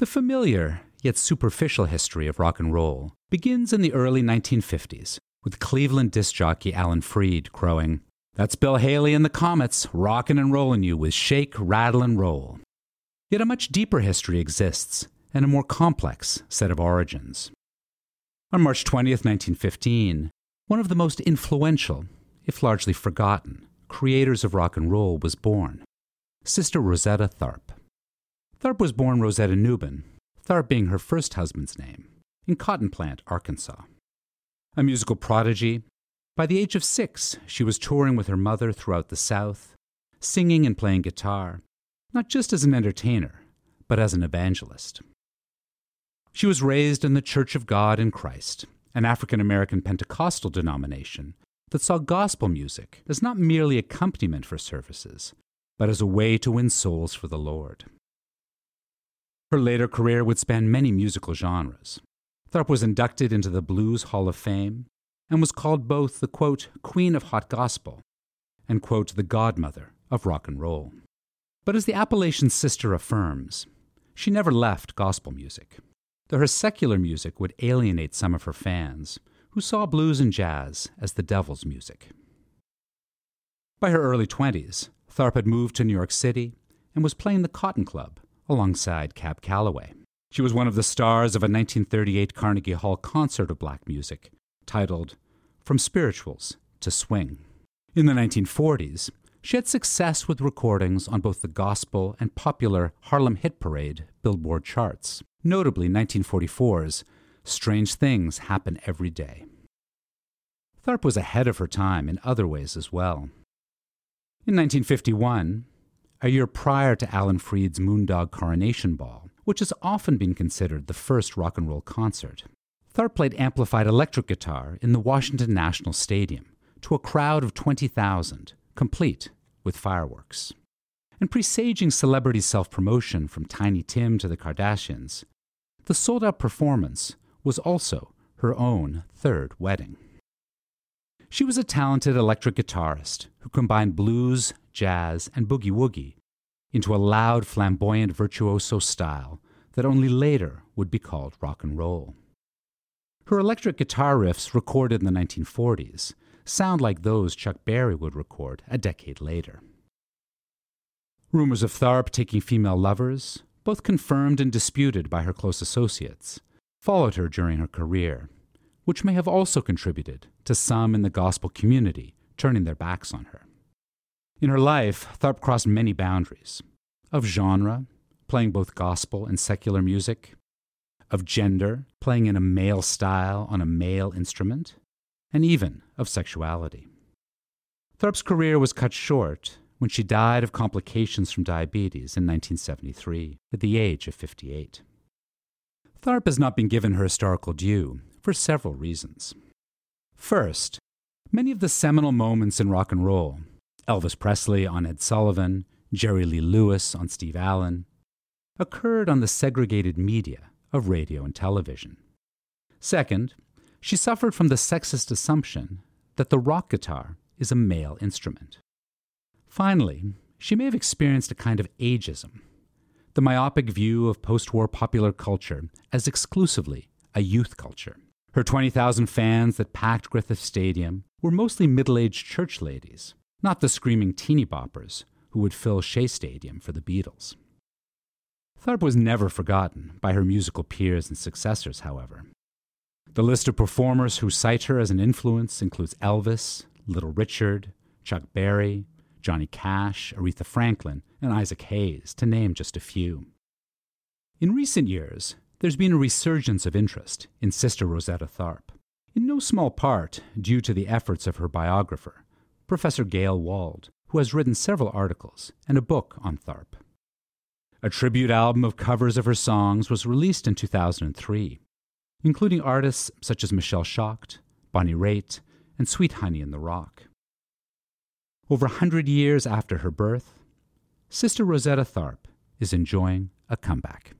The familiar, yet superficial history of rock and roll begins in the early 1950s with Cleveland disc jockey Alan Freed crowing, That's Bill Haley and the Comets rockin' and rollin' you with shake, rattle, and roll. Yet a much deeper history exists and a more complex set of origins. On March 20th, 1915, one of the most influential, if largely forgotten, creators of rock and roll was born Sister Rosetta Tharpe. Tharpe was born Rosetta Newman, Tharpe being her first husband's name, in Cotton Plant, Arkansas. A musical prodigy, by the age of six, she was touring with her mother throughout the South, singing and playing guitar, not just as an entertainer, but as an evangelist. She was raised in the Church of God in Christ, an African American Pentecostal denomination that saw gospel music as not merely accompaniment for services, but as a way to win souls for the Lord. Her later career would span many musical genres. Tharpe was inducted into the Blues Hall of Fame and was called both the quote, Queen of Hot Gospel and quote, the Godmother of Rock and Roll. But as the Appalachian sister affirms, she never left gospel music, though her secular music would alienate some of her fans, who saw blues and jazz as the devil's music. By her early 20s, Tharpe had moved to New York City and was playing the Cotton Club alongside Cab Calloway. She was one of the stars of a 1938 Carnegie Hall concert of black music titled From Spirituals to Swing. In the 1940s, she had success with recordings on both the gospel and popular Harlem Hit Parade Billboard charts, notably 1944's Strange Things Happen Every Day. Tharpe was ahead of her time in other ways as well. In 1951, a year prior to Alan Freed's Moondog Coronation Ball, which has often been considered the first rock and roll concert, Tharpe played amplified electric guitar in the Washington National Stadium to a crowd of 20,000, complete with fireworks. And presaging celebrity self promotion from Tiny Tim to the Kardashians, the sold out performance was also her own third wedding. She was a talented electric guitarist who combined blues, jazz, and boogie woogie into a loud, flamboyant virtuoso style that only later would be called rock and roll. Her electric guitar riffs recorded in the 1940s sound like those Chuck Berry would record a decade later. Rumors of Tharpe taking female lovers, both confirmed and disputed by her close associates, followed her during her career, which may have also contributed to some in the gospel community turning their backs on her. In her life, Tharpe crossed many boundaries of genre, playing both gospel and secular music, of gender, playing in a male style on a male instrument, and even of sexuality. Tharpe's career was cut short when she died of complications from diabetes in 1973 at the age of 58. Tharpe has not been given her historical due for several reasons. First, many of the seminal moments in rock and roll, Elvis Presley on Ed Sullivan, Jerry Lee Lewis on Steve Allen, occurred on the segregated media of radio and television. Second, she suffered from the sexist assumption that the rock guitar is a male instrument. Finally, she may have experienced a kind of ageism, the myopic view of post war popular culture as exclusively a youth culture. Her 20,000 fans that packed Griffith Stadium were mostly middle aged church ladies, not the screaming teeny boppers who would fill Shea Stadium for the Beatles. Tharpe was never forgotten by her musical peers and successors, however. The list of performers who cite her as an influence includes Elvis, Little Richard, Chuck Berry, Johnny Cash, Aretha Franklin, and Isaac Hayes, to name just a few. In recent years, there's been a resurgence of interest in Sister Rosetta Tharpe, in no small part due to the efforts of her biographer, Professor Gayle Wald, who has written several articles and a book on Tharpe. A tribute album of covers of her songs was released in 2003, including artists such as Michelle Shocked, Bonnie Raitt, and Sweet Honey in the Rock. Over a hundred years after her birth, Sister Rosetta Tharpe is enjoying a comeback.